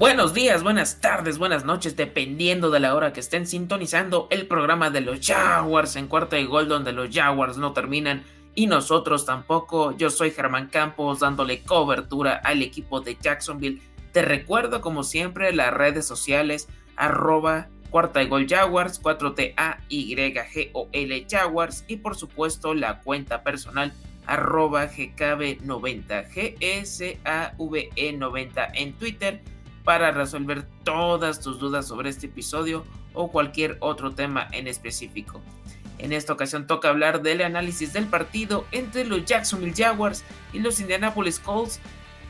Buenos días, buenas tardes, buenas noches, dependiendo de la hora que estén sintonizando el programa de los Jaguars en cuarta y gol donde los Jaguars no terminan y nosotros tampoco. Yo soy Germán Campos dándole cobertura al equipo de Jacksonville. Te recuerdo como siempre las redes sociales arroba cuarta y gol Jaguars 4T-A-Y-G-O-L Jaguars y por supuesto la cuenta personal arroba GKB90 G-S-A-V-E 90 en Twitter para resolver todas tus dudas sobre este episodio o cualquier otro tema en específico. En esta ocasión toca hablar del análisis del partido entre los Jacksonville Jaguars y los Indianapolis Colts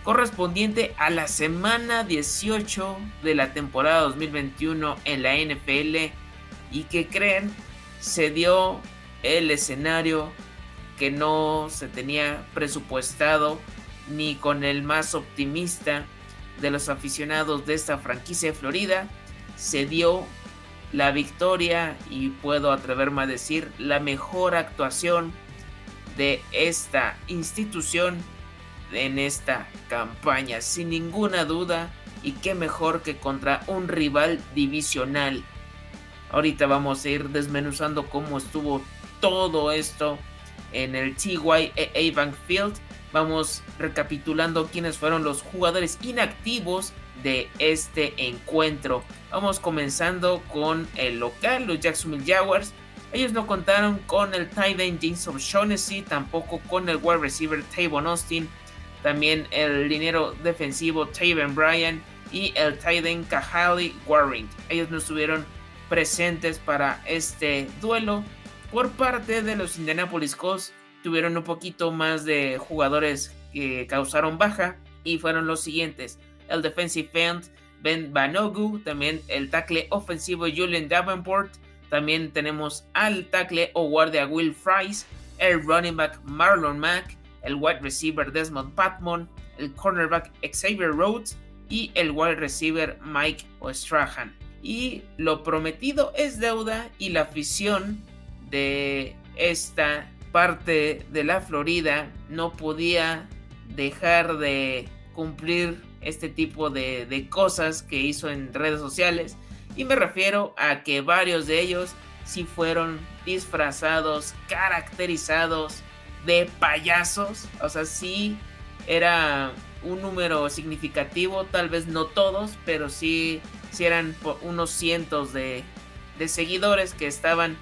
correspondiente a la semana 18 de la temporada 2021 en la NFL y que creen se dio el escenario que no se tenía presupuestado ni con el más optimista de los aficionados de esta franquicia de Florida, se dio la victoria y puedo atreverme a decir la mejor actuación de esta institución en esta campaña, sin ninguna duda, y qué mejor que contra un rival divisional. Ahorita vamos a ir desmenuzando cómo estuvo todo esto en el TYA Bank Field Vamos recapitulando quiénes fueron los jugadores inactivos de este encuentro. Vamos comenzando con el local, los Jacksonville Jaguars. Ellos no contaron con el tight end James O'Shaughnessy, tampoco con el wide receiver Tavon Austin, también el dinero defensivo Taven Bryan y el tight end Kahali Waring. Ellos no estuvieron presentes para este duelo por parte de los Indianapolis Colts tuvieron un poquito más de jugadores que causaron baja y fueron los siguientes. El defensive end Ben Banogu, también el tackle ofensivo Julian Davenport, también tenemos al tackle o guardia Will Fries, el running back Marlon Mack, el wide receiver Desmond Patmon, el cornerback Xavier Rhodes. Y el wide receiver Mike Ostrahan. Y lo prometido es deuda y la afición de esta parte de la Florida no podía dejar de cumplir este tipo de, cosas que hizo en redes sociales. Y me refiero a que varios de ellos sí fueron disfrazados, caracterizados de payasos. O sea, sí era un número significativo, tal vez no todos, pero sí, sí eran unos cientos de, de seguidores que estaban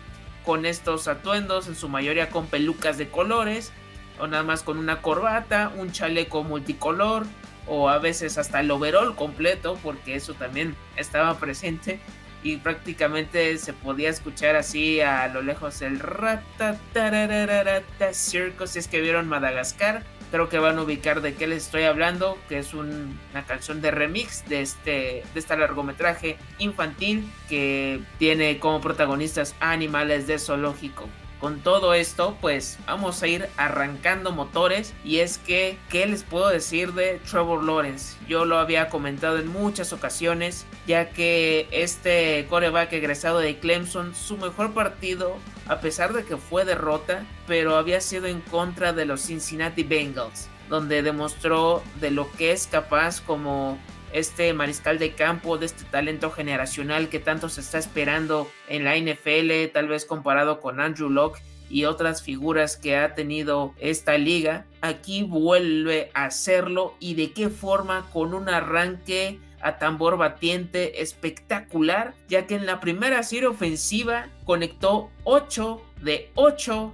con estos atuendos, en su mayoría con pelucas de colores, o nada más con una corbata, un chaleco multicolor, o a veces hasta el overall completo, porque eso también estaba presente. Y prácticamente se podía escuchar así a lo lejos el ratatarararata circo si es que vieron Madagascar creo que van a ubicar de qué les estoy hablando, que es una canción de remix de este, de este largometraje infantil que tiene como protagonistas animales de zoológico. Con todo esto, pues vamos a ir arrancando motores. Y es que, ¿qué les puedo decir de Trevor Lawrence? Yo lo había comentado en muchas ocasiones, ya que este coreback egresado de Clemson, su mejor partido, a pesar de que fue derrota, pero había sido en contra de los Cincinnati Bengals, donde demostró de lo que es capaz como este mariscal de campo, de este talento generacional que tanto se está esperando en la NFL, tal vez comparado con Andrew Locke y otras figuras que ha tenido esta liga, aquí vuelve a hacerlo y de qué forma con un arranque a tambor batiente espectacular, ya que en la primera serie ofensiva conectó 8 de 8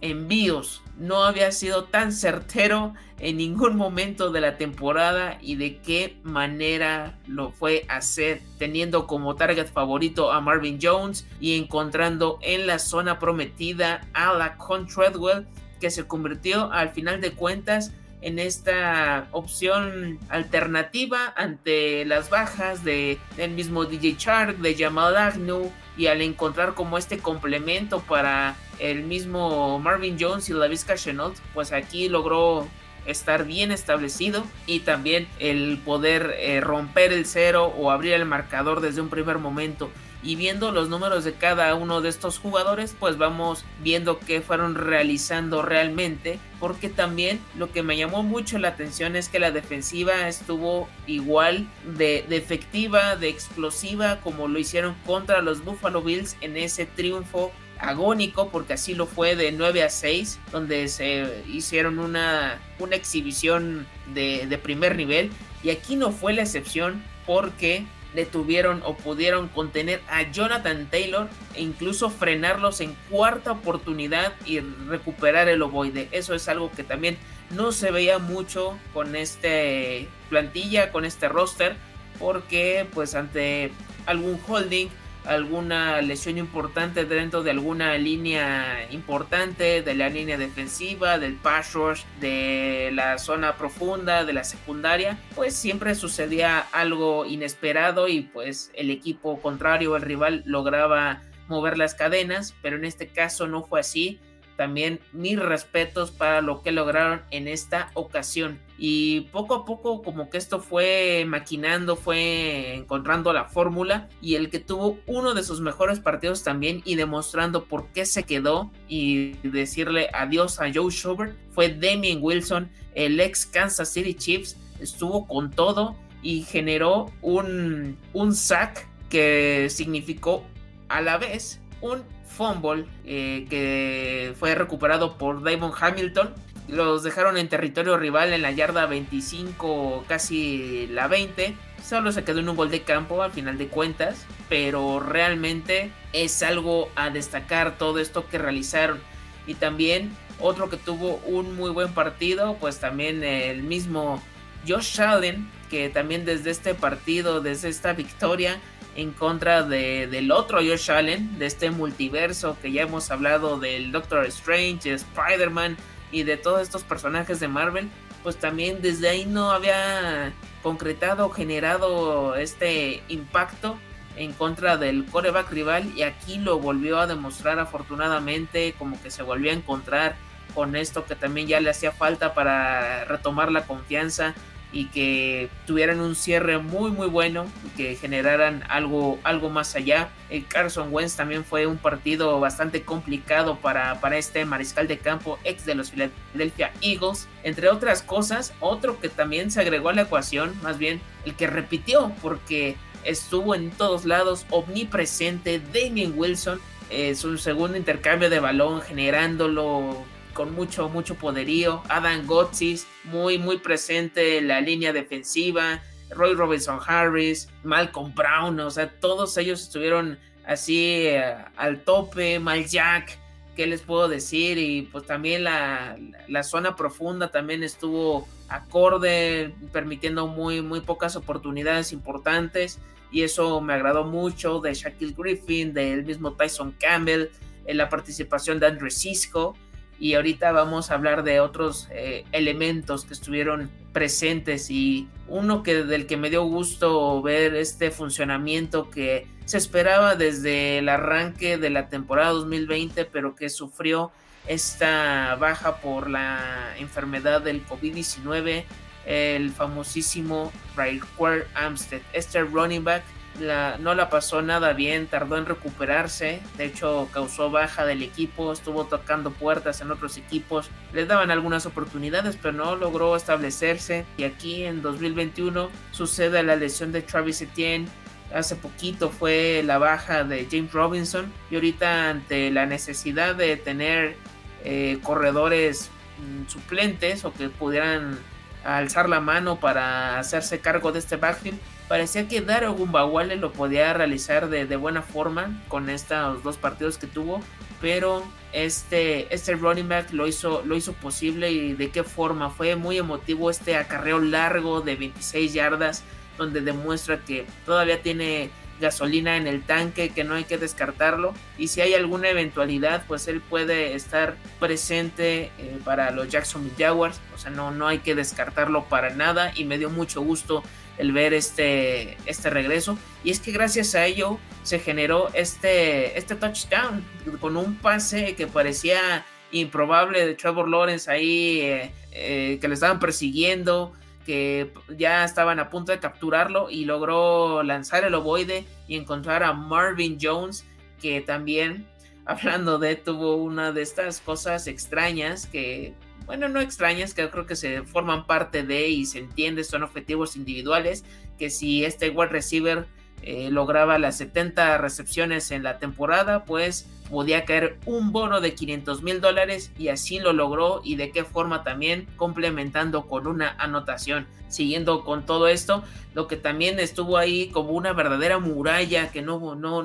envíos. No había sido tan certero en ningún momento de la temporada y de qué manera lo fue hacer, teniendo como target favorito a Marvin Jones y encontrando en la zona prometida a la Treadwell, que se convirtió al final de cuentas en esta opción alternativa ante las bajas de el mismo DJ Shark, de Jamal Agnew y al encontrar como este complemento para el mismo Marvin Jones y la Vizca Chenault, pues aquí logró estar bien establecido y también el poder eh, romper el cero o abrir el marcador desde un primer momento. Y viendo los números de cada uno de estos jugadores pues vamos viendo qué fueron realizando realmente porque también lo que me llamó mucho la atención es que la defensiva estuvo igual de, efectiva, de explosiva como lo hicieron contra los Buffalo Bills en ese triunfo agónico, porque así lo fue de 9 a 6, donde se hicieron una, una exhibición de, de primer nivel. Y aquí no fue la excepción porque detuvieron o pudieron contener a Jonathan Taylor e incluso frenarlos en cuarta oportunidad y recuperar el ovoide. Eso es algo que también no se veía mucho con este plantilla, con este roster, porque pues ante algún holding alguna lesión importante dentro de alguna línea importante, de la línea defensiva, del pass rush, de la zona profunda, de la secundaria, pues siempre sucedía algo inesperado y pues el equipo contrario, el rival, lograba mover las cadenas, pero en este caso no fue así también mis respetos para lo que lograron en esta ocasión. Y poco a poco como que esto fue maquinando, fue encontrando la fórmula y el que tuvo uno de sus mejores partidos también y demostrando por qué se quedó y decirle adiós a Joe Schubert fue Damien Wilson, el ex Kansas City Chiefs, estuvo con todo y generó un, un sack que significó a la vez un fumble eh, que fue recuperado por Damon Hamilton. Los dejaron en territorio rival en la yarda 25, casi la 20. Solo se quedó en un gol de campo al final de cuentas, pero realmente es algo a destacar todo esto que realizaron. Y también otro que tuvo un muy buen partido, pues también el mismo Josh Allen, que también desde este partido, desde esta victoria, en contra de, del otro Josh Allen, de este multiverso que ya hemos hablado del Doctor Strange, Spider-Man y de todos estos personajes de Marvel, pues también desde ahí no había concretado, generado este impacto en contra del coreback rival y aquí lo volvió a demostrar afortunadamente, como que se volvió a encontrar con esto que también ya le hacía falta para retomar la confianza y que tuvieran un cierre muy muy bueno y que generaran algo, algo más allá. El Carson Wentz también fue un partido bastante complicado para, para este mariscal de campo ex de los Philadelphia Eagles. Entre otras cosas, otro que también se agregó a la ecuación, más bien el que repitió porque estuvo en todos lados, omnipresente, Damien Wilson. Es un segundo intercambio de balón generándolo con mucho, mucho poderío. Adam Gotsis, muy, muy presente en la línea defensiva. Roy Robinson Harris, Malcolm Brown, o sea, todos ellos estuvieron así eh, al tope. Mal Jack, ¿qué les puedo decir? Y pues también la, la, zona profunda también estuvo acorde, permitiendo muy, muy pocas oportunidades importantes. Y eso me agradó mucho de Shaquille Griffin, del mismo Tyson Campbell, en la participación de Andrew Cisco y ahorita vamos a hablar de otros eh, elementos que estuvieron presentes y uno que del que me dio gusto ver este funcionamiento que se esperaba desde el arranque de la temporada 2020 pero que sufrió esta baja por la enfermedad del COVID-19 el famosísimo Raekwon Amstead este running back no la pasó nada bien, tardó en recuperarse, de hecho causó baja del equipo, estuvo tocando puertas en otros equipos, le daban algunas oportunidades, pero no logró establecerse. Y aquí en 2021 sucede la lesión de Travis Etienne, hace poquito fue la baja de James Robinson y ahorita ante la necesidad de tener eh, corredores mm, suplentes o que pudieran alzar la mano para hacerse cargo de este backfield parecía que Dario Gumbawale lo podía realizar de, buena forma con estos dos partidos que tuvo, pero este, este running back lo hizo, lo hizo posible y de qué forma. Fue muy emotivo este acarreo largo de 26 yardas donde demuestra que todavía tiene gasolina en el tanque, que no hay que descartarlo. Y si hay alguna eventualidad, pues él puede estar presente eh, para los Jacksonville Jaguars. O sea, no, no hay que descartarlo para nada. Y me dio mucho gusto el ver este, este regreso. Y es que gracias a ello se generó este, este touchdown con un pase que parecía improbable de Trevor Lawrence ahí, eh, eh, que le estaban persiguiendo, que ya estaban a punto de capturarlo y logró lanzar el ovoide y encontrar a Marvin Jones, que también, hablando de, tuvo una de estas cosas extrañas que, bueno, no extrañas, que creo que se forman parte de y se entiende, son objetivos individuales, que si este wide receiver eh, lograba las 70 recepciones en la temporada, pues podía caer un bono de 500 mil dólares y así lo logró y de qué forma también complementando con una anotación. Siguiendo con todo esto, lo que también estuvo ahí como una verdadera muralla que no, no,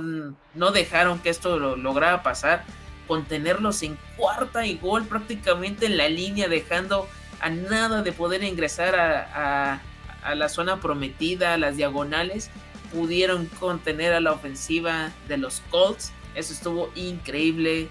no dejaron que esto lo lograra pasar, contenerlos en cuarta y gol prácticamente en la línea, dejando a nada de poder ingresar a, la zona prometida, a las diagonales pudieron contener a la ofensiva de los Colts. Eso estuvo increíble,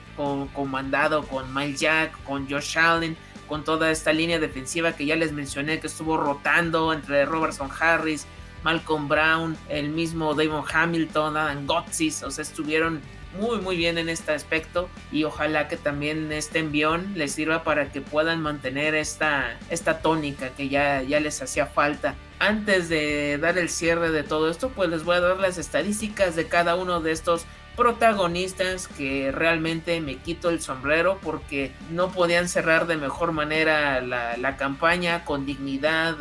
comandado con Mike Jack, con Josh Allen, con toda esta línea defensiva que ya les mencioné que estuvo rotando entre Robertson Harris, Malcolm Brown, el mismo Damon Hamilton, Adam Gotsis, o sea, estuvieron muy muy bien en este aspecto y ojalá que también este envión les sirva para que puedan mantener esta, esta tónica que ya, ya les hacía falta. Antes de dar el cierre de todo esto, pues les voy a dar las estadísticas de cada uno de estos protagonistas que realmente me quito el sombrero porque no podían cerrar de mejor manera la, campaña con dignidad,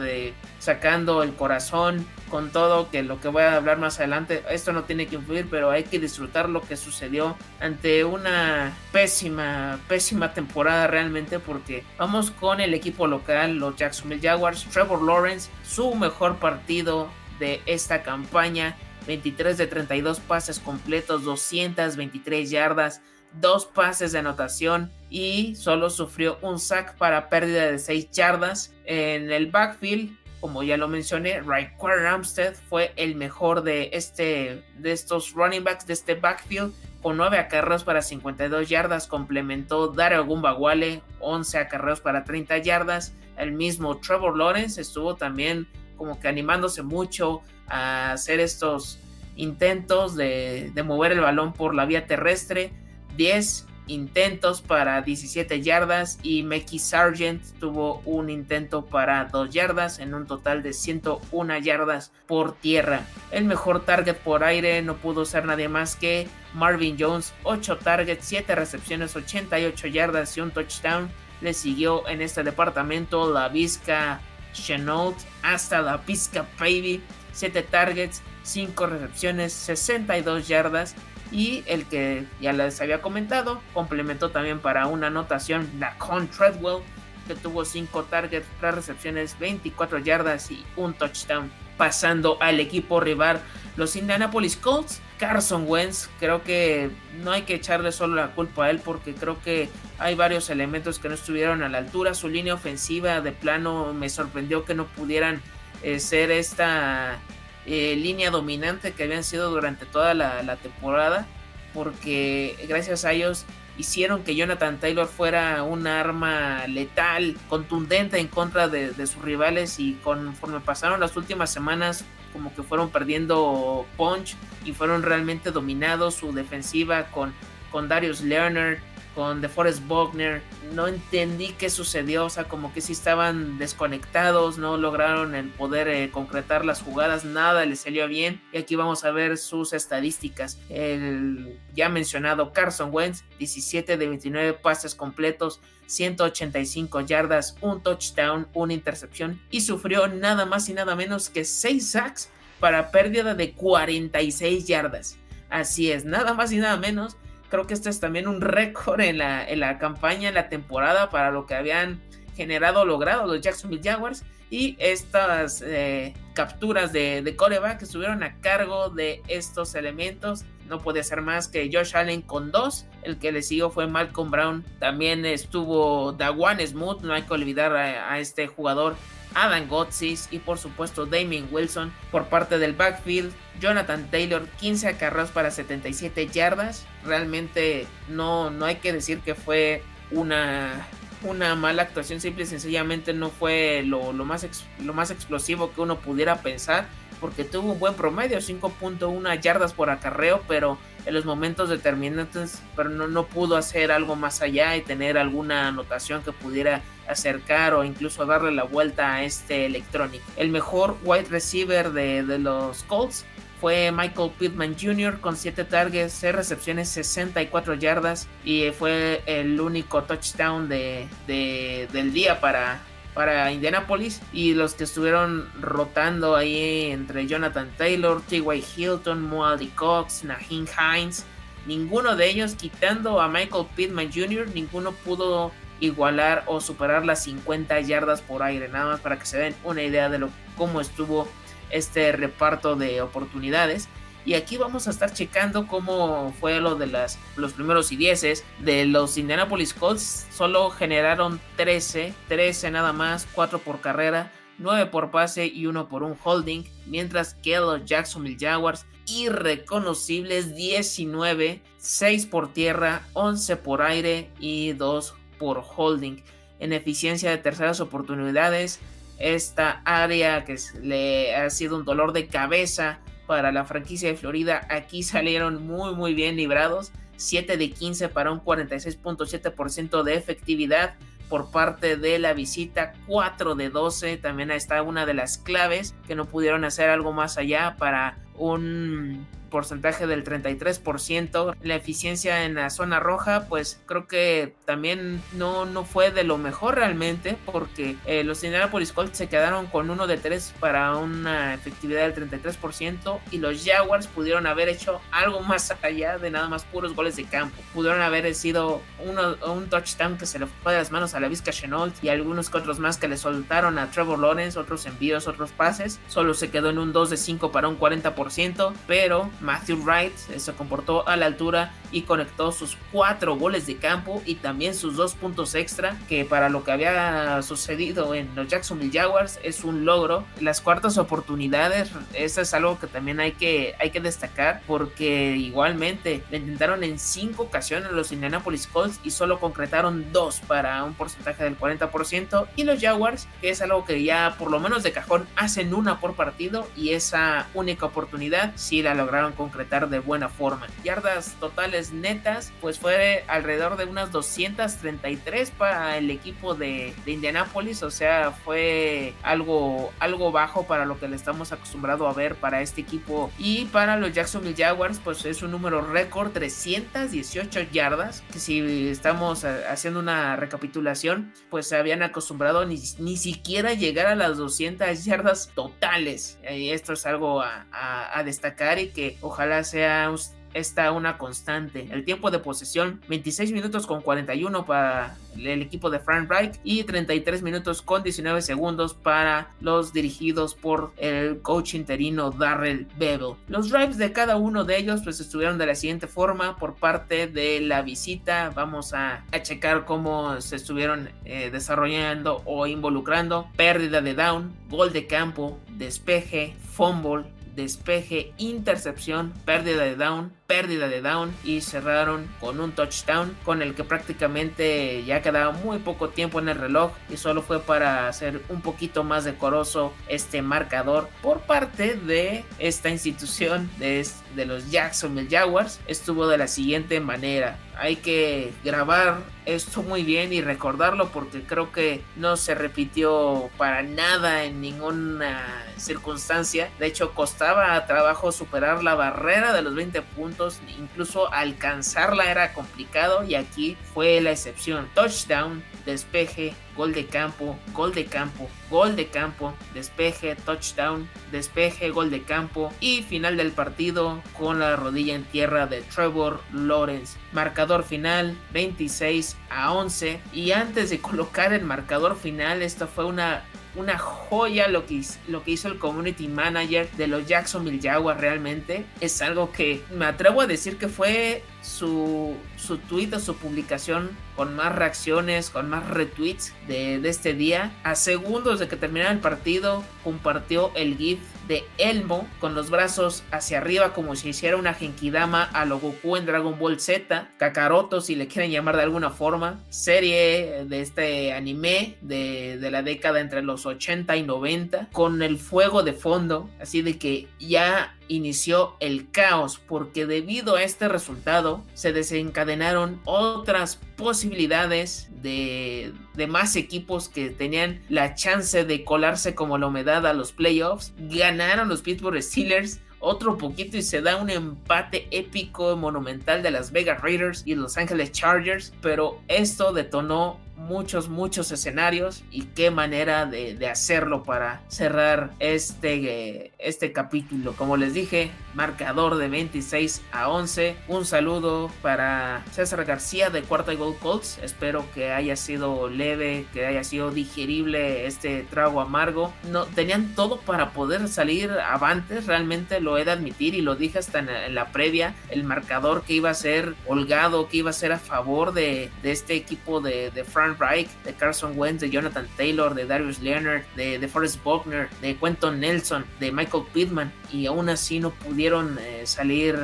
sacando el corazón, con todo, que lo que voy a hablar más adelante, esto no tiene que influir, pero hay que disfrutar lo que sucedió ante una pésima, pésima temporada realmente porque vamos con el equipo local, los Jacksonville Jaguars, Trevor Lawrence, su mejor partido de esta campaña 23 de 32 pases completos, 223 yardas, dos pases de anotación y solo sufrió un sack para pérdida de 6 yardas. En el backfield, como ya lo mencioné, Raekwon Ramstead fue el mejor de, este, estos running backs de este backfield. Con 9 acarreos para 52 yardas, complementó Dario Gumbawale, 11 acarreos para 30 yardas. El mismo Trevor Lawrence estuvo también como que animándose mucho a hacer estos intentos de, mover el balón por la vía terrestre, 10 intentos para 17 yardas y Mickey Sargent tuvo un intento para 2 yardas en un total de 101 yardas por tierra. El mejor target por aire no pudo ser nadie más que Marvin Jones, 8 targets, 7 recepciones, 88 yardas y un touchdown. Le siguió en este departamento la Vizca Chenault hasta la Vizca Baby 7 targets, 5 recepciones, 62 yardas. Y el que ya les había comentado, complementó también para una anotación la Con Treadwell, que tuvo 5 targets, 3 recepciones, 24 yardas y un touchdown. Pasando al equipo rival, los Indianapolis Colts, Carson Wentz, creo que no hay que echarle solo la culpa a él porque creo que hay varios elementos que no estuvieron a la altura. Su línea ofensiva de plano me sorprendió que no pudieran eh, ser esta eh, línea dominante que habían sido durante toda la, temporada, porque gracias a ellos hicieron que Jonathan Taylor fuera un arma letal, contundente en contra de, sus rivales y conforme pasaron las últimas semanas como que fueron perdiendo punch y fueron realmente dominados su defensiva con, con Darius Leonard, con DeForest Bogner. No entendí qué sucedió, o sea, como que si estaban desconectados, no lograron el poder eh, concretar las jugadas, nada les salió bien. Y aquí vamos a ver sus estadísticas. El ya mencionado Carson Wentz, 17 de 29 pases completos, 185 yardas, un touchdown, una intercepción y sufrió nada más y nada menos que 6 sacks para pérdida de 46 yardas. Así es, nada más y nada menos Creo que este es también un récord en la, en la campaña, en la temporada, para lo que habían generado, logrado los Jacksonville Jaguars. Y estas eh, capturas de, de coreback estuvieron a cargo de estos elementos. No podía ser más que Josh Allen con dos. El que le siguió fue Malcolm Brown. También estuvo Dawan Smooth. No hay que olvidar a este jugador Adam Gotsis y por supuesto Damien Wilson por parte del backfield. Jonathan Taylor 15 acarreos para 77 yardas. Realmente no, no hay que decir que fue una, una mala actuación, simple y sencillamente no fue lo, más, lo más explosivo que uno pudiera pensar. Porque tuvo un buen promedio, 5.1 yardas por acarreo, pero en los momentos determinantes, pero no, no pudo hacer algo más allá y tener alguna anotación que pudiera acercar o incluso darle la vuelta a este Electronic. El mejor wide receiver de, de los Colts fue Michael Pittman Jr. con 7 targets, 6 recepciones, 64 yardas y fue el único touchdown de, del día para, para Indianapolis y los que estuvieron rotando ahí entre Jonathan Taylor, T.Y. Hilton, Moody Cox, Naheem Hines, ninguno de ellos quitando a Michael Pittman Jr., ninguno pudo igualar o superar las 50 yardas por aire, nada más para que se den una idea de lo, cómo estuvo este reparto de oportunidades. Y aquí vamos a estar checando cómo fue lo de las, los primeros y dieces de los Indianapolis Colts. Solo generaron 13, 13 nada más, 4 por carrera, 9 por pase y 1 por un holding. Mientras que los Jacksonville Jaguars, irreconocibles, 19, 6 por tierra, 11 por aire y 2 por holding. En eficiencia de terceras oportunidades, esta área que le ha sido un dolor de cabeza para la franquicia de Florida, aquí salieron muy muy bien librados, 7 de 15 para un 46.7% de efectividad por parte de la visita, 4 de 12, también está una de las claves que no pudieron hacer algo más allá para un porcentaje del 33%. La eficiencia en la zona roja, pues creo que también no, no fue de lo mejor realmente, porque eh, los Indianapolis Colts se quedaron con uno de 3 para una efectividad del 33% y los Jaguars pudieron haber hecho algo más allá de nada más puros goles de campo. Pudieron haber sido uno, un touchdown que se le fue de las manos a la Vizca Chenault y algunos otros más que le soltaron a Trevor Lawrence, otros envíos, otros pases. Solo se quedó en un 2 de 5 para un 40%, pero Matthew Wright se comportó a la altura y conectó sus cuatro goles de campo y también sus dos puntos extra, que para lo que había sucedido en los Jacksonville Jaguars es un logro. Las cuartas oportunidades, eso es algo que también hay que, hay que destacar, porque igualmente le intentaron en cinco ocasiones los Indianapolis Colts y solo concretaron dos para un porcentaje del 40%, y los Jaguars, que es algo que ya por lo menos de cajón hacen una por partido, y esa única oportunidad sí la lograron concretar de buena forma. Yardas totales netas, pues fue alrededor de unas 233 para el equipo de, de Indianapolis, o sea, fue algo, algo bajo para lo que le estamos acostumbrados a ver para este equipo. Y para los Jacksonville Jaguars, pues es un número récord, 318 yardas, si estamos haciendo una recapitulación, pues se habían acostumbrado ni, ni siquiera llegar a las 200 yardas totales. Y esto es algo a destacar y que ojalá sea esta una constante. El tiempo de posesión 26 minutos con 41 para el equipo de Frank Reich y 33 minutos con 19 segundos para los dirigidos por el coach interino Darrell Bevel. Los drives de cada uno de ellos pues estuvieron de la siguiente forma por parte de la visita. Vamos a, checar cómo se estuvieron eh, desarrollando o involucrando. Pérdida de down, gol de campo, despeje, fumble, despeje, intercepción, pérdida de down, pérdida de down y cerraron con un touchdown con el que prácticamente ya quedaba muy poco tiempo en el reloj y solo fue para hacer un poquito más decoroso este marcador por parte de esta institución de, de los Jacksonville Jaguars estuvo de la siguiente manera hay que grabar esto muy bien y recordarlo porque creo que no se repitió para nada en ninguna circunstancia. De hecho, costaba trabajo superar la barrera de los 20 puntos, incluso alcanzarla era complicado y aquí fue la excepción. Touchdown, despeje, gol de campo, gol de campo, gol de campo, despeje, touchdown, despeje, gol de campo y final del partido con la rodilla en tierra de Trevor Lawrence. Marcador final 26 a 11 y antes de colocar el marcador final, esta fue una una joya lo que, lo que hizo el community manager de los Jacksonville Jaguars realmente. Es algo que me atrevo a decir que fue su, su tweet o su publicación con más reacciones, con más retweets de, de este día. A segundos de que terminara el partido, compartió el GIF de Elmo con los brazos hacia arriba como si hiciera una Genkidama a lo Goku en Dragon Ball Z, Kakaroto si le quieren llamar de alguna forma, serie de este anime de, de la década entre los 80 y 90, con el fuego de fondo, así de que ya inició el caos porque debido a este resultado se desencadenaron otras posibilidades de, de, más equipos que tenían la chance de colarse como la humedad a los playoffs. Ganaron los Pittsburgh Steelers otro poquito y se da un empate épico monumental de las Vegas Raiders y Los Angeles Chargers, pero esto detonó muchos, muchos escenarios y qué manera de, de hacerlo para cerrar este, este capítulo. Como les dije, marcador de 26 a 11. Un saludo para César García de Cuarta y Gold Colts. Espero que haya sido leve, que haya sido digerible este trago amargo. No, tenían todo para poder salir avantes, realmente lo he de admitir y lo dije hasta en, la previa. El marcador que iba a ser holgado, que iba a ser a favor de, de este equipo de, de Frank Reich, de Carson Wentz, de Jonathan Taylor, de Darius Leonard, de, de Forrest Buckner, de Quentin Nelson, de Michael Pittman y aún así no pudieron eh, salir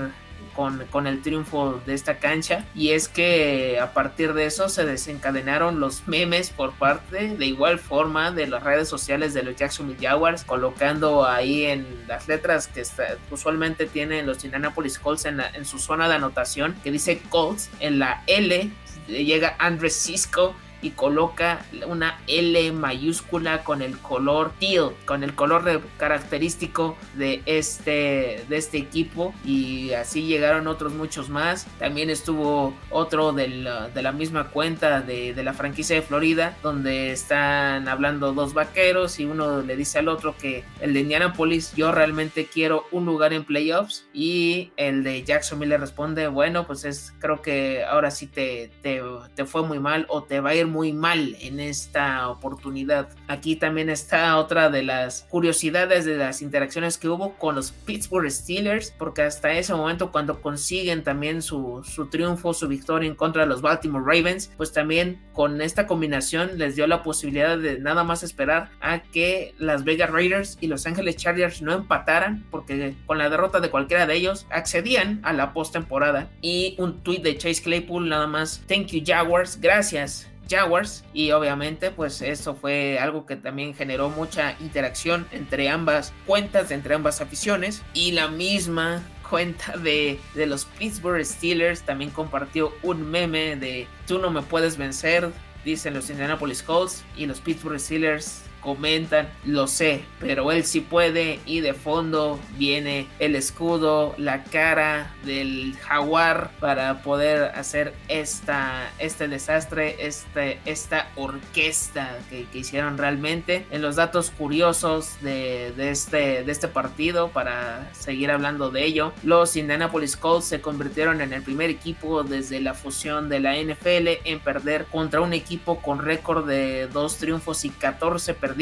con, con, el triunfo de esta cancha. Y es que a partir de eso se desencadenaron los memes por parte de igual forma de las redes sociales de los Jacksonville Jaguars colocando ahí en las letras que usualmente tienen los Indianapolis Colts en, en su zona de anotación que dice Colts en la L llega Andres Cisco y coloca una L mayúscula con el color teal, con el color característico de este, de este equipo y así llegaron otros muchos más. También estuvo otro del, de la misma cuenta de, de, la franquicia de Florida donde están hablando dos vaqueros y uno le dice al otro que el de Indianapolis yo realmente quiero un lugar en playoffs y el de Jacksonville le responde bueno pues es creo que ahora sí te, te, te fue muy mal o te va a ir muy mal en esta oportunidad. Aquí también está otra de las curiosidades de las interacciones que hubo con los Pittsburgh Steelers, porque hasta ese momento cuando consiguen también su, su triunfo, su victoria en contra de los Baltimore Ravens, pues también con esta combinación les dio la posibilidad de nada más esperar a que las Vegas Raiders y los Angeles Chargers no empataran, porque con la derrota de cualquiera de ellos accedían a la postemporada. Y un tweet de Chase Claypool nada más, thank you Jaguars, gracias Jaguars y obviamente pues eso fue algo que también generó mucha interacción entre ambas cuentas, entre ambas aficiones y la misma cuenta de, de los Pittsburgh Steelers también compartió un meme de tú no me puedes vencer, dicen los Indianapolis Colts y los Pittsburgh Steelers comentan, lo sé, pero él sí puede y de fondo viene el escudo, la cara del jaguar para poder hacer esta, este desastre, este, esta orquesta que, hicieron realmente. En los datos curiosos de, de, este, de este partido, para seguir hablando de ello, los Indianapolis Colts se convirtieron en el primer equipo desde la fusión de la NFL en perder contra un equipo con récord de dos triunfos y 14 perdidos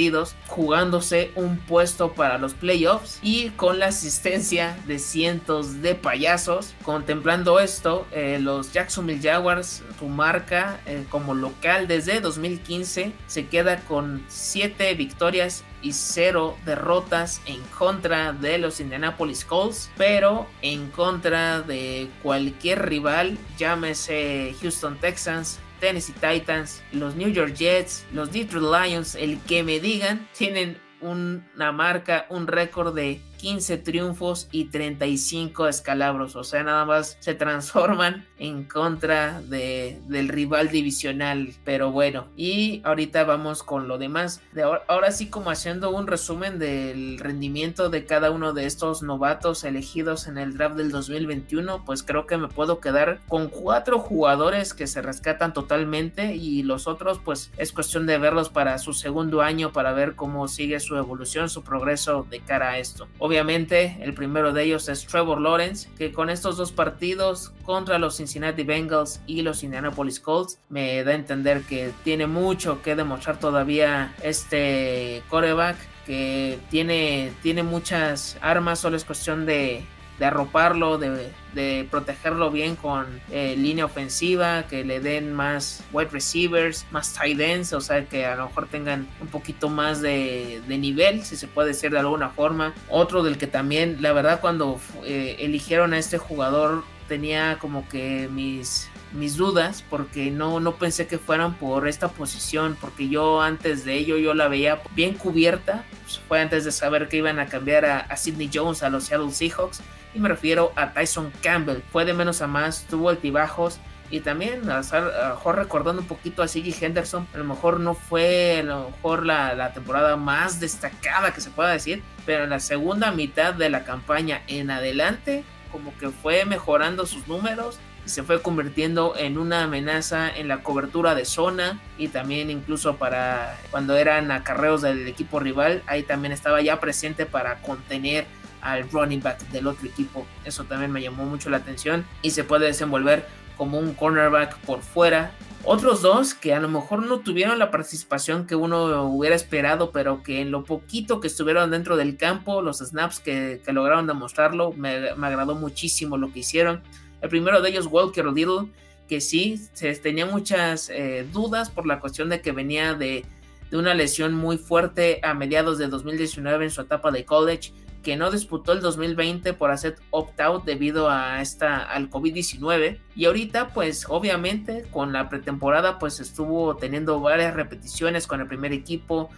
jugándose un puesto para los playoffs y con la asistencia de cientos de payasos. Contemplando esto, eh, los Jacksonville Jaguars, su marca eh, como local desde 2015, se queda con 7 victorias y 0 derrotas en contra de los Indianapolis Colts, pero en contra de cualquier rival, llámese Houston Texans, Tennessee Titans, los New York Jets, los Detroit Lions, el que me digan, tienen una marca, un récord de 15 triunfos y 35 escalabros. O sea, nada más se transforman en contra de, del rival divisional. Pero bueno, y ahorita vamos con lo demás. De ahora, ahora sí como haciendo un resumen del rendimiento de cada uno de estos novatos elegidos en el draft del 2021, pues creo que me puedo quedar con cuatro jugadores que se rescatan totalmente y los otros pues es cuestión de verlos para su segundo año para ver cómo sigue su evolución, su progreso de cara a esto. Obviamente, el primero de ellos es Trevor Lawrence, que con estos dos partidos contra los Cincinnati Bengals y los Indianapolis Colts, me da a entender que tiene mucho que demostrar todavía este coreback que tiene, tiene muchas armas, solo es cuestión de de arroparlo, de, de protegerlo bien con eh, línea ofensiva, que le den más wide receivers, más tight ends, o sea, que a lo mejor tengan un poquito más de, de nivel, si se puede decir de alguna forma. Otro del que también, la verdad, cuando eh, eligieron a este jugador, tenía como que mis mis dudas porque no, no pensé que fueran por esta posición porque yo antes de ello yo la veía bien cubierta fue antes de saber que iban a cambiar a, a Sidney Jones a los Seattle Seahawks y me refiero a Tyson Campbell. Fue de menos a más, tuvo altibajos y también a lo mejor recordando un poquito a Siggy Henderson, a lo mejor no fue a lo mejor la, la, temporada más destacada que se pueda decir, pero en la segunda mitad de la campaña en adelante como que fue mejorando sus números y se fue convirtiendo en una amenaza en la cobertura de zona y también incluso para cuando eran acarreos del equipo rival, ahí también estaba ya presente para contener al running back del otro equipo. Eso también me llamó mucho la atención y se puede desenvolver como un cornerback por fuera. Otros dos que a lo mejor no tuvieron la participación que uno hubiera esperado, pero que en lo poquito que estuvieron dentro del campo, los snaps que, lograron demostrarlo, me, me, agradó muchísimo lo que hicieron. El primero de ellos, Walker Little, que sí, tenía muchas eh, dudas por la cuestión de que venía de, de una lesión muy fuerte a mediados de 2019 en su etapa de college que no disputó el 2020 por hacer opt-out debido a esta al COVID-19 y ahorita pues obviamente con la pretemporada pues estuvo teniendo varias repeticiones con el primer equipo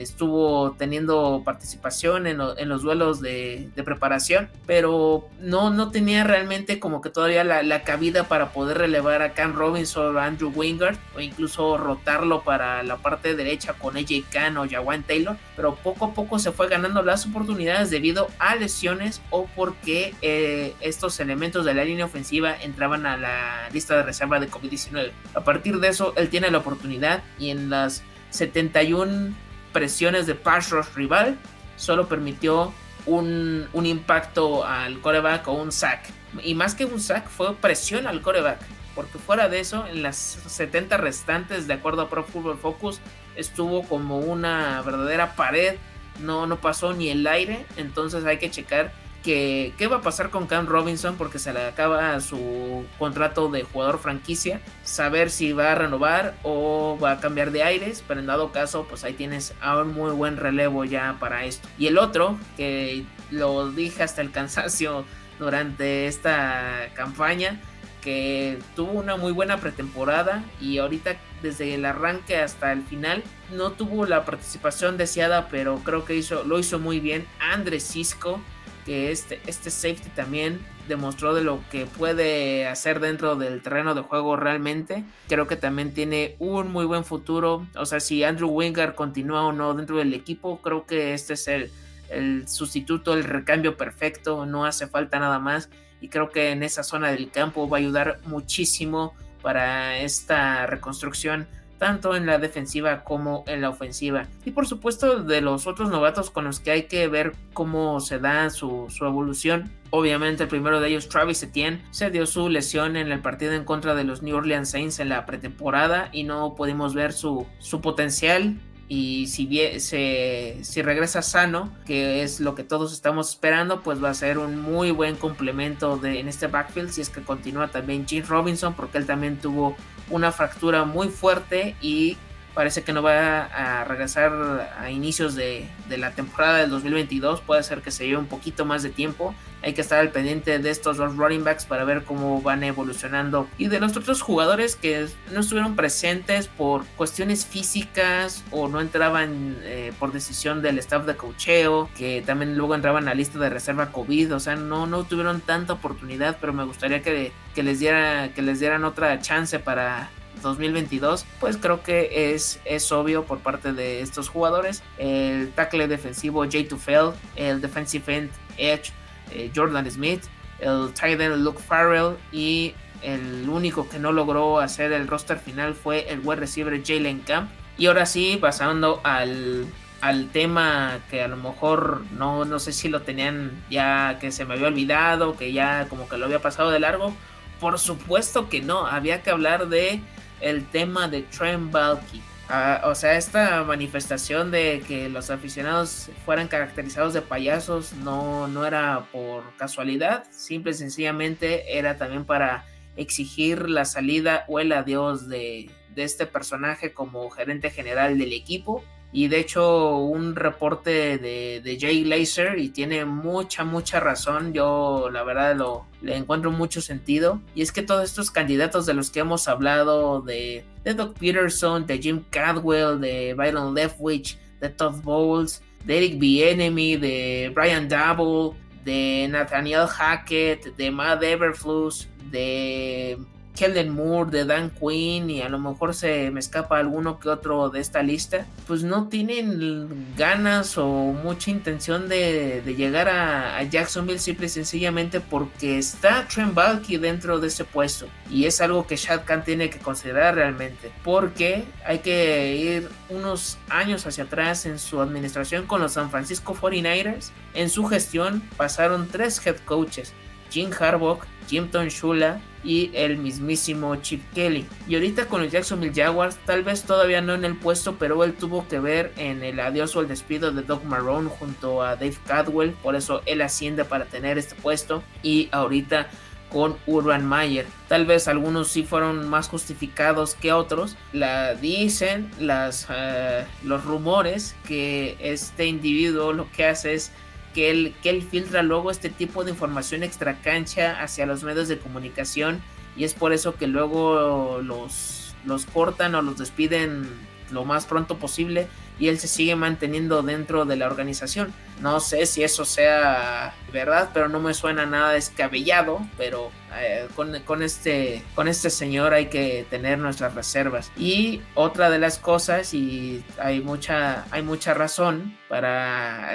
estuvo teniendo participación en, lo, en los duelos de, de, preparación, pero no, no tenía realmente como que todavía la, la, cabida para poder relevar a Cam Robinson o Andrew Wingard o incluso rotarlo para la parte derecha con AJ Khan o Jawan Taylor, pero poco a poco se fue ganando las oportunidades debido a lesiones o porque eh, estos elementos de la línea ofensiva entraban a la lista de reserva de COVID-19. A partir de eso, él tiene la oportunidad y en las 71 presiones de pass rival, solo permitió un, un, impacto al coreback o un sack. Y más que un sack, fue presión al coreback. Porque fuera de eso, en las 70 restantes, de acuerdo a Pro Football Focus, estuvo como una verdadera pared. No, no pasó ni el aire. Entonces hay que checar que, qué va a pasar con Cam Robinson porque se le acaba su contrato de jugador franquicia, saber si va a renovar o va a cambiar de aires, pero en dado caso pues ahí tienes a un muy buen relevo ya para esto. Y el otro, que lo dije hasta el cansancio durante esta campaña, que tuvo una muy buena pretemporada y ahorita desde el arranque hasta el final no tuvo la participación deseada, pero creo que hizo, lo hizo muy bien. Andrés Cisco que este, este safety también demostró de lo que puede hacer dentro del terreno de juego realmente. Creo que también tiene un muy buen futuro. O sea, si Andrew Wingard continúa o no dentro del equipo, creo que este es el, el sustituto, el recambio perfecto. No hace falta nada más. Y creo que en esa zona del campo va a ayudar muchísimo para esta reconstrucción tanto en la defensiva como en la ofensiva. Y por supuesto de los otros novatos con los que hay que ver cómo se da su, su evolución. Obviamente el primero de ellos, Travis Etienne, se dio su lesión en el partido en contra de los New Orleans Saints en la pretemporada y no pudimos ver su, su potencial y si, bien, se, si regresa sano, que es lo que todos estamos esperando, pues va a ser un muy buen complemento de, en este backfield si es que continúa también Gene Robinson, porque él también tuvo una fractura muy fuerte y parece que no va a regresar a inicios de, de, la temporada del 2022. Puede ser que se lleve un poquito más de tiempo. Hay que estar al pendiente de estos dos running backs para ver cómo van evolucionando. Y de los otros jugadores que no estuvieron presentes por cuestiones físicas o no entraban eh, por decisión del staff de cocheo, que también luego entraban a la lista de reserva COVID. O sea, no, no tuvieron tanta oportunidad, pero me gustaría que, que, les, diera, que les dieran otra chance para 2022, pues creo que es, es obvio por parte de estos jugadores. El tackle defensivo Jay Tufel, el defensive end edge eh, Jordan Smith, el tight end Luke Farrell y el único que no logró hacer el roster final fue el wide receiver Jalen Camp. Y ahora sí, pasando al, al tema que a lo mejor no, no sé si lo tenían ya que se me había olvidado, que ya como que lo había pasado de largo. Por supuesto que no, había que hablar de el tema de Trent Balky. Ah, o sea, esta manifestación de que los aficionados fueran caracterizados de payasos no, no era por casualidad, simple y sencillamente era también para exigir la salida o el adiós de, de este personaje como gerente general del equipo y de hecho un reporte de, de, Jay Laser y tiene mucha mucha razón. Yo la verdad lo le encuentro mucho sentido. Y es que todos estos candidatos de los que hemos hablado de, de Doc Peterson de Jim Cadwell de Byron Leftwich de Todd Bowles de Eric Bienemy de Brian Double de Nathaniel Hackett de Matt Everflus de Kellen Moore, de Dan Quinn y a lo mejor se me escapa alguno que otro de esta lista, pues no tienen ganas o mucha intención de, llegar a, Jacksonville simple y sencillamente porque está Trent Balky dentro de ese puesto y es algo que Shad Khan tiene que considerar realmente porque hay que ir unos años hacia atrás en su administración con los San Francisco 49ers. En su gestión pasaron tres head coaches, Jim Harbaugh, Jim Shula y el mismísimo Chip Kelly. Y ahorita con los Jacksonville Jaguars, tal vez todavía no en el puesto, pero él tuvo que ver en el adiós o el despido de Doug Marrone junto a Dave Cadwell, por eso él asciende para tener este puesto. Y ahorita con Urban Mayer. Tal vez algunos sí fueron más justificados que otros. La dicen las, eh, los rumores que este individuo lo que hace es que él, que él filtra luego este tipo de información extra cancha hacia los medios de comunicación y es por eso que luego los, los cortan o los despiden lo más pronto posible y él se sigue manteniendo dentro de la organización. No sé si eso sea verdad, pero no me suena nada descabellado, pero eh, con, este, con este señor hay que tener nuestras reservas. Y otra de las cosas, y hay mucha, hay mucha razón para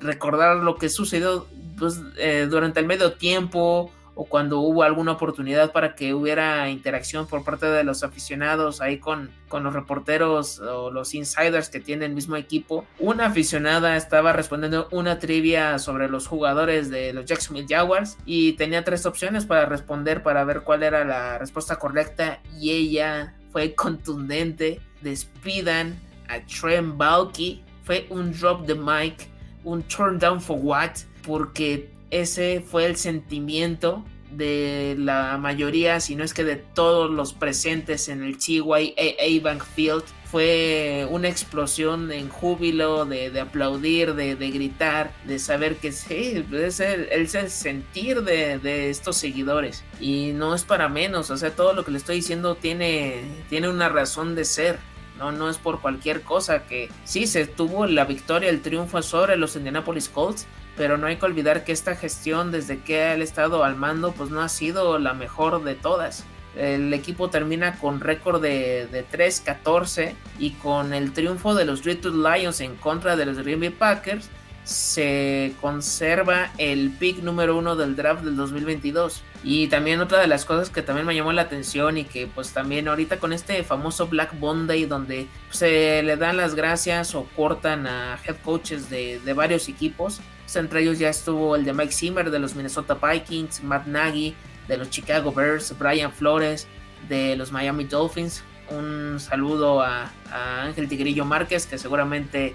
recordar lo que sucedió pues, eh, durante el medio tiempo o cuando hubo alguna oportunidad para que hubiera interacción por parte de los aficionados ahí con, con los reporteros o los insiders que tiene el mismo equipo. Una aficionada estaba respondiendo una trivia sobre los jugadores de los Jacksonville Jaguars y tenía tres opciones para responder para ver cuál era la respuesta correcta y ella fue contundente. Despidan a Trent Balky. Fue un drop the mic, un turn down for what, porque ese fue el sentimiento de la mayoría, si no es que de todos los presentes en el CYA Bank Field. Fue una explosión en júbilo, de, aplaudir, de, gritar, de saber que sí, es el, sentir de, estos seguidores. Y no es para menos, o sea, todo lo que le estoy diciendo tiene, tiene una razón de ser. No, no es por cualquier cosa que sí se tuvo la victoria, el triunfo sobre los Indianapolis Colts, pero no hay que olvidar que esta gestión desde que él estado al mando pues no ha sido la mejor de todas. El equipo termina con récord de, de 3-14 y con el triunfo de los Detroit Lions en contra de los Green Bay Packers se conserva el pick número uno del draft del 2022. Y también otra de las cosas que también me llamó la atención y que pues también ahorita con este famoso Black Monday donde se le dan las gracias o cortan a head coaches de, de varios equipos. Pues, entre ellos ya estuvo el de Mike Zimmer de los Minnesota Vikings, Matt Nagy de los Chicago Bears, Brian Flores de los Miami Dolphins. Un saludo a, Ángel Tigrillo Márquez que seguramente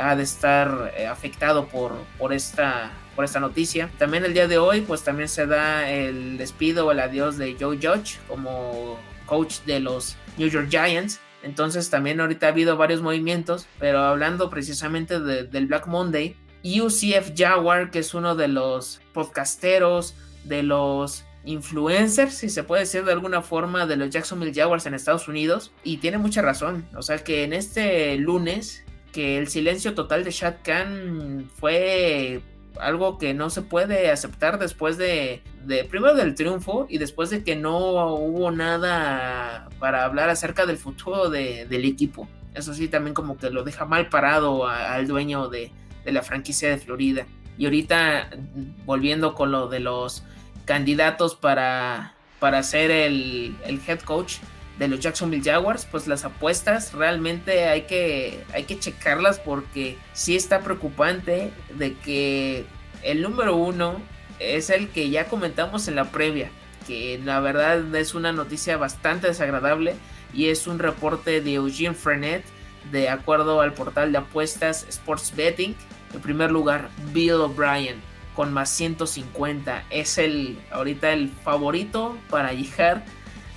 ha de estar eh, afectado por, por, esta, por esta noticia. También el día de hoy, pues también se da el despido o el adiós de Joe Judge como coach de los New York Giants. Entonces también ahorita ha habido varios movimientos, pero hablando precisamente del Black Monday, UCF Jaguar, que es uno de los podcasteros, de los influencers, si se puede decir de alguna forma, de los Jacksonville Jaguars en Estados Unidos, y tiene mucha razón. O sea que en este lunes que el silencio total de Shad Khan fue algo que no se puede aceptar después de, primero del triunfo y después de que no hubo nada para hablar acerca del futuro del equipo. Eso sí, también como que lo deja mal parado al dueño de, la franquicia de Florida. Y ahorita, volviendo con lo de los candidatos para, para ser el, el head coach, de los Jacksonville Jaguars, pues las apuestas realmente hay que, hay que checarlas porque sí está preocupante de que el número uno es el que ya comentamos en la previa. que la verdad es una noticia bastante desagradable y es un reporte de Eugene Frenet de acuerdo al portal de apuestas Sports Betting. En primer lugar, Bill O'Brien con más 150 es el ahorita el favorito para llegar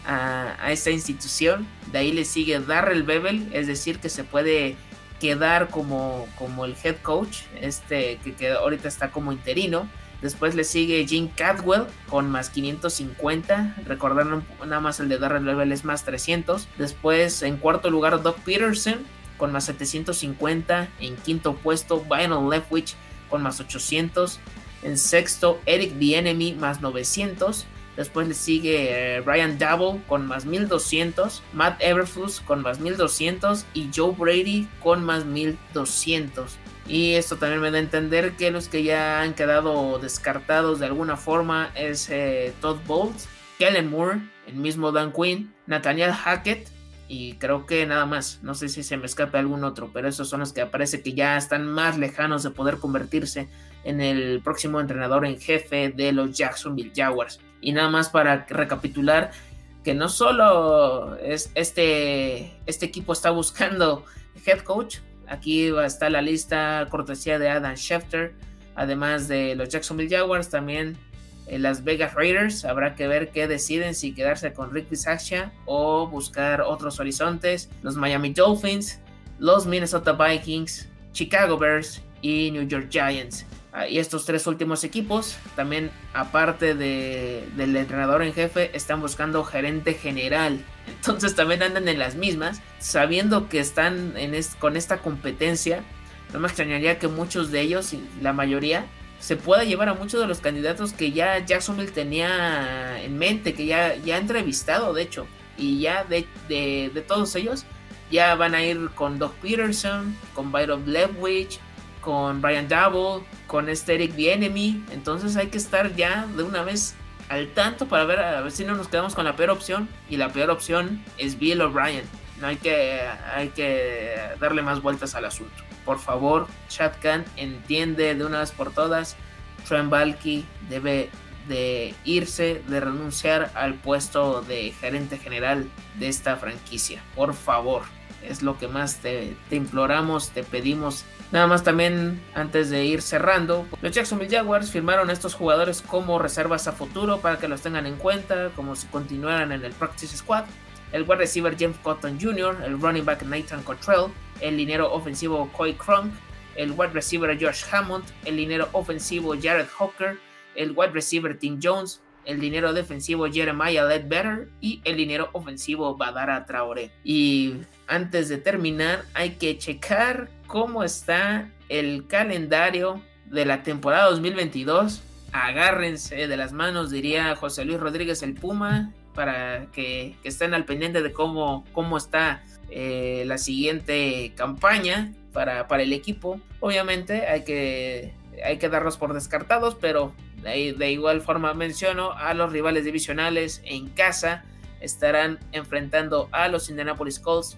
a, esta institución. De ahí le sigue Darrell Bevel, es decir, que se puede quedar como, como el head coach, este que, que ahorita está como interino. Después le sigue Jim Cadwell con más 550. Recordando nada más el de Darrell Bevel es más 300. Después en cuarto lugar Doc Peterson con más 750. En quinto puesto Vinyl Leftwich con más 800. En sexto Eric the Enemy más 900. Después le sigue eh, Double con más 1200, Matt Everfluss con más 1200 y Joe Brady con más 1200. Y esto también me da a entender que los que ya han quedado descartados de alguna forma es eh, Todd Bowles, Kellen Moore, el mismo Dan Quinn, Nathaniel Hackett y creo que nada más. No sé si se me escape algún otro, pero esos son los que parece que ya están más lejanos de poder convertirse en el próximo entrenador en jefe de los Jacksonville Jaguars. Y nada más para recapitular que no solo es este, este equipo está buscando head coach, aquí está la lista cortesía de Adam Schefter, además de los Jacksonville Jaguars, también las Vegas Raiders. Habrá que ver qué deciden, si quedarse con Rick Bisaccia o buscar otros horizontes. Los Miami Dolphins, los Minnesota Vikings, Chicago Bears y New York Giants. Ah, y estos tres últimos equipos, también aparte de, del entrenador en jefe, están buscando gerente general. Entonces también andan en las mismas, sabiendo que están con esta competencia. No me extrañaría que muchos de ellos, la mayoría, se pueda llevar a muchos de los candidatos que ya Jacksonville tenía en mente, que ya, ya ha entrevistado, de hecho. Y ya de, de, todos ellos, ya van a ir con Doug Peterson, con Byron Leftwich, con Brian Double, con este Eric The Enemy. Entonces hay que estar ya de una vez al tanto para ver, a ver si no nos quedamos con la peor opción. Y la peor opción es Bill O'Brien. No hay que, hay que darle más vueltas al asunto. Por favor, Chad entiende de una vez por todas. Trent Balky debe de irse, de renunciar al puesto de gerente general de esta franquicia. Por favor, es lo que más te, te, imploramos, te pedimos. Nada más también antes de ir cerrando, los Jacksonville Jaguars firmaron a estos jugadores como reservas a futuro para que los tengan en cuenta, como si continuaran en el practice squad el wide receiver James Cotton Jr., el running back Nathan Cottrell, el linero ofensivo Coy Crunk, el wide receiver Josh Hammond, el linero ofensivo Jared Hawker, el wide receiver Tim Jones, el dinero defensivo Jeremiah Ledbetter y el dinero ofensivo Badara Traoré. Y antes de terminar, hay que checar cómo está el calendario de la temporada 2022. Agárrense de las manos, diría José Luis Rodríguez el Puma, para que, estén al pendiente de cómo, cómo está eh, la siguiente campaña para, para, el equipo. Obviamente hay que, hay que darlos por descartados, pero de, de igual forma menciono a los rivales divisionales en casa. Estarán enfrentando a los Indianapolis Colts,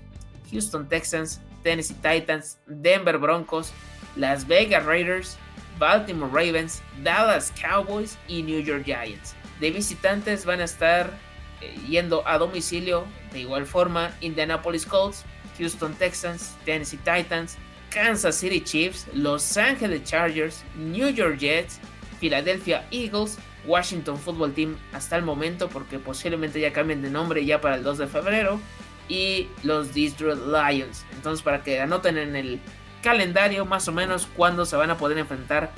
Houston Texans, Tennessee Titans, Denver Broncos, Las Vegas Raiders, Baltimore Ravens, Dallas Cowboys y New York Giants. De visitantes van a estar yendo a domicilio de igual forma Indianapolis Colts, Houston Texans, Tennessee Titans, Kansas City Chiefs, Los Angeles Chargers, New York Jets, Philadelphia Eagles, Washington Football Team hasta el momento porque posiblemente ya cambien de nombre ya para el 2 de febrero y los Detroit Lions. Entonces para que anoten en el calendario más o menos cuándo se van a poder enfrentar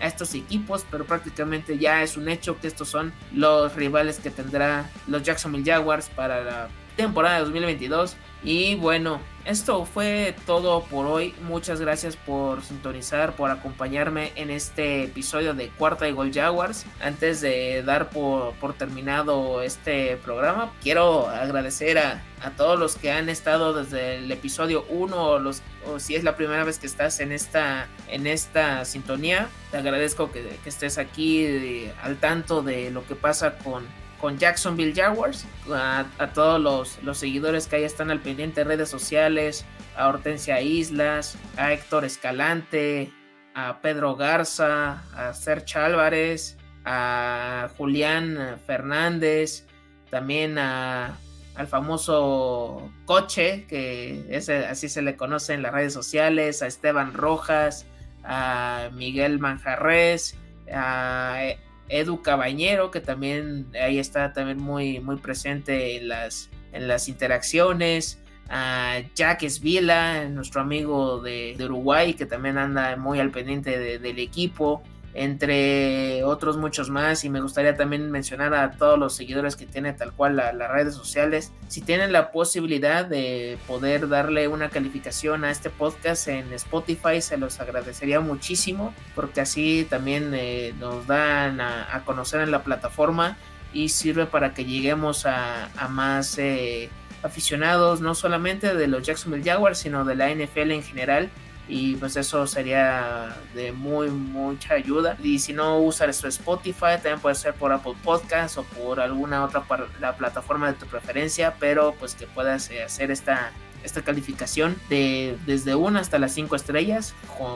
a estos equipos, pero prácticamente ya es un hecho que estos son los rivales que tendrá los Jacksonville Jaguars para la temporada de 2022. Y bueno, esto fue todo por hoy. Muchas gracias por sintonizar, por acompañarme en este episodio de Cuarta y Gol Jaguars. Antes de dar por, terminado este programa, quiero agradecer a, todos los que han estado desde el episodio 1 o, los, o si es la primera vez que estás en esta, en esta sintonía. Te agradezco que, que estés aquí eh, al tanto de lo que pasa con con Jacksonville Jaguars, a, todos los, seguidores que ahí están al pendiente de redes sociales, a Hortensia Islas, a Héctor Escalante, a Pedro Garza, a Serge Álvarez, a Julián Fernández, también a, al famoso Coche, que así se le conoce en las redes sociales, a Esteban Rojas, a Miguel Manjarres, a Edu Cabañero, que también ahí está también muy, muy presente en las, en las interacciones, a Jack Esvila, nuestro amigo de, Uruguay, que también anda muy al pendiente del equipo, entre otros muchos más. Y me gustaría también mencionar a todos los seguidores que tiene tal cual las redes sociales. Si tienen la posibilidad de poder darle una calificación a este podcast en Spotify, se los agradecería muchísimo, porque así también eh, nos dan a, conocer en la plataforma y sirve para que lleguemos a, más... Eh, aficionados no solamente de los Jacksonville Jaguars, sino de la NFL en general. Y pues eso sería de muy mucha ayuda. Y si no usas su Spotify, también puede ser por Apple Podcast o por alguna otra la plataforma de tu preferencia, pero pues que puedas eh, hacer esta, esta calificación de desde 1 hasta las 5 estrellas.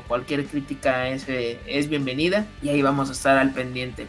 Cualquier crítica es, eh, es bienvenida y ahí vamos a estar al pendiente.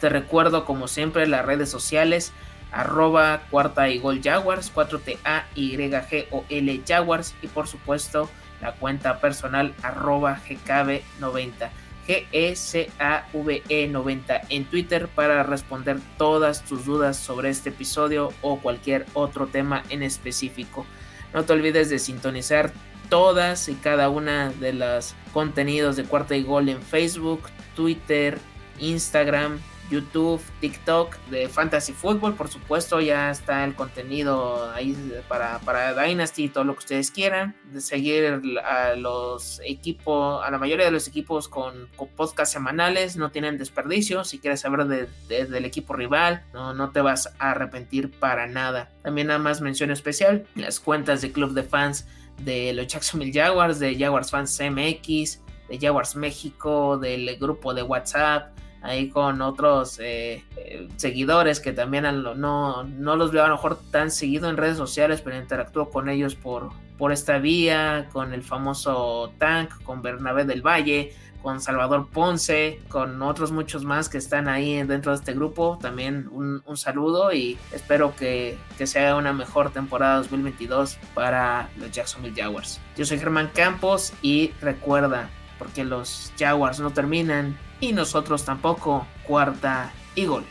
Te recuerdo como siempre las redes sociales arroba cuarta y gol Jaguars, 4TA Y G Jaguars y por supuesto la cuenta personal arroba GKB90. G-E-C-A-V-E 90 en Twitter para responder todas tus dudas sobre este episodio o cualquier otro tema en específico. No te olvides de sintonizar todas y cada una de los contenidos de Cuarta y Gol en Facebook, Twitter, Instagram, YouTube, TikTok de Fantasy Football, por supuesto, ya está el contenido ahí para, para Dynasty y todo lo que ustedes quieran. De seguir a los equipos, a la mayoría de los equipos con, con podcast semanales, no tienen desperdicio. Si quieres saber del equipo rival, no, no te vas a arrepentir para nada. También nada más mención especial, las cuentas de club de fans de los Jacksonville Jaguars, de Jaguars Fans MX, de Jaguars México, del grupo de WhatsApp ahí con otros eh, eh, seguidores que también no, no los veo a lo mejor tan seguido en redes sociales, pero interactúo con ellos por, por esta vía, con el famoso Tank, con Bernabé del Valle, con Salvador Ponce, con otros muchos más que están ahí dentro de este grupo. También un, saludo y espero que, que sea una mejor temporada 2022 para los Jacksonville Jaguars. Yo soy Germán Campos y recuerda, porque los Jaguars no terminan y nosotros tampoco. Cuarta y gol.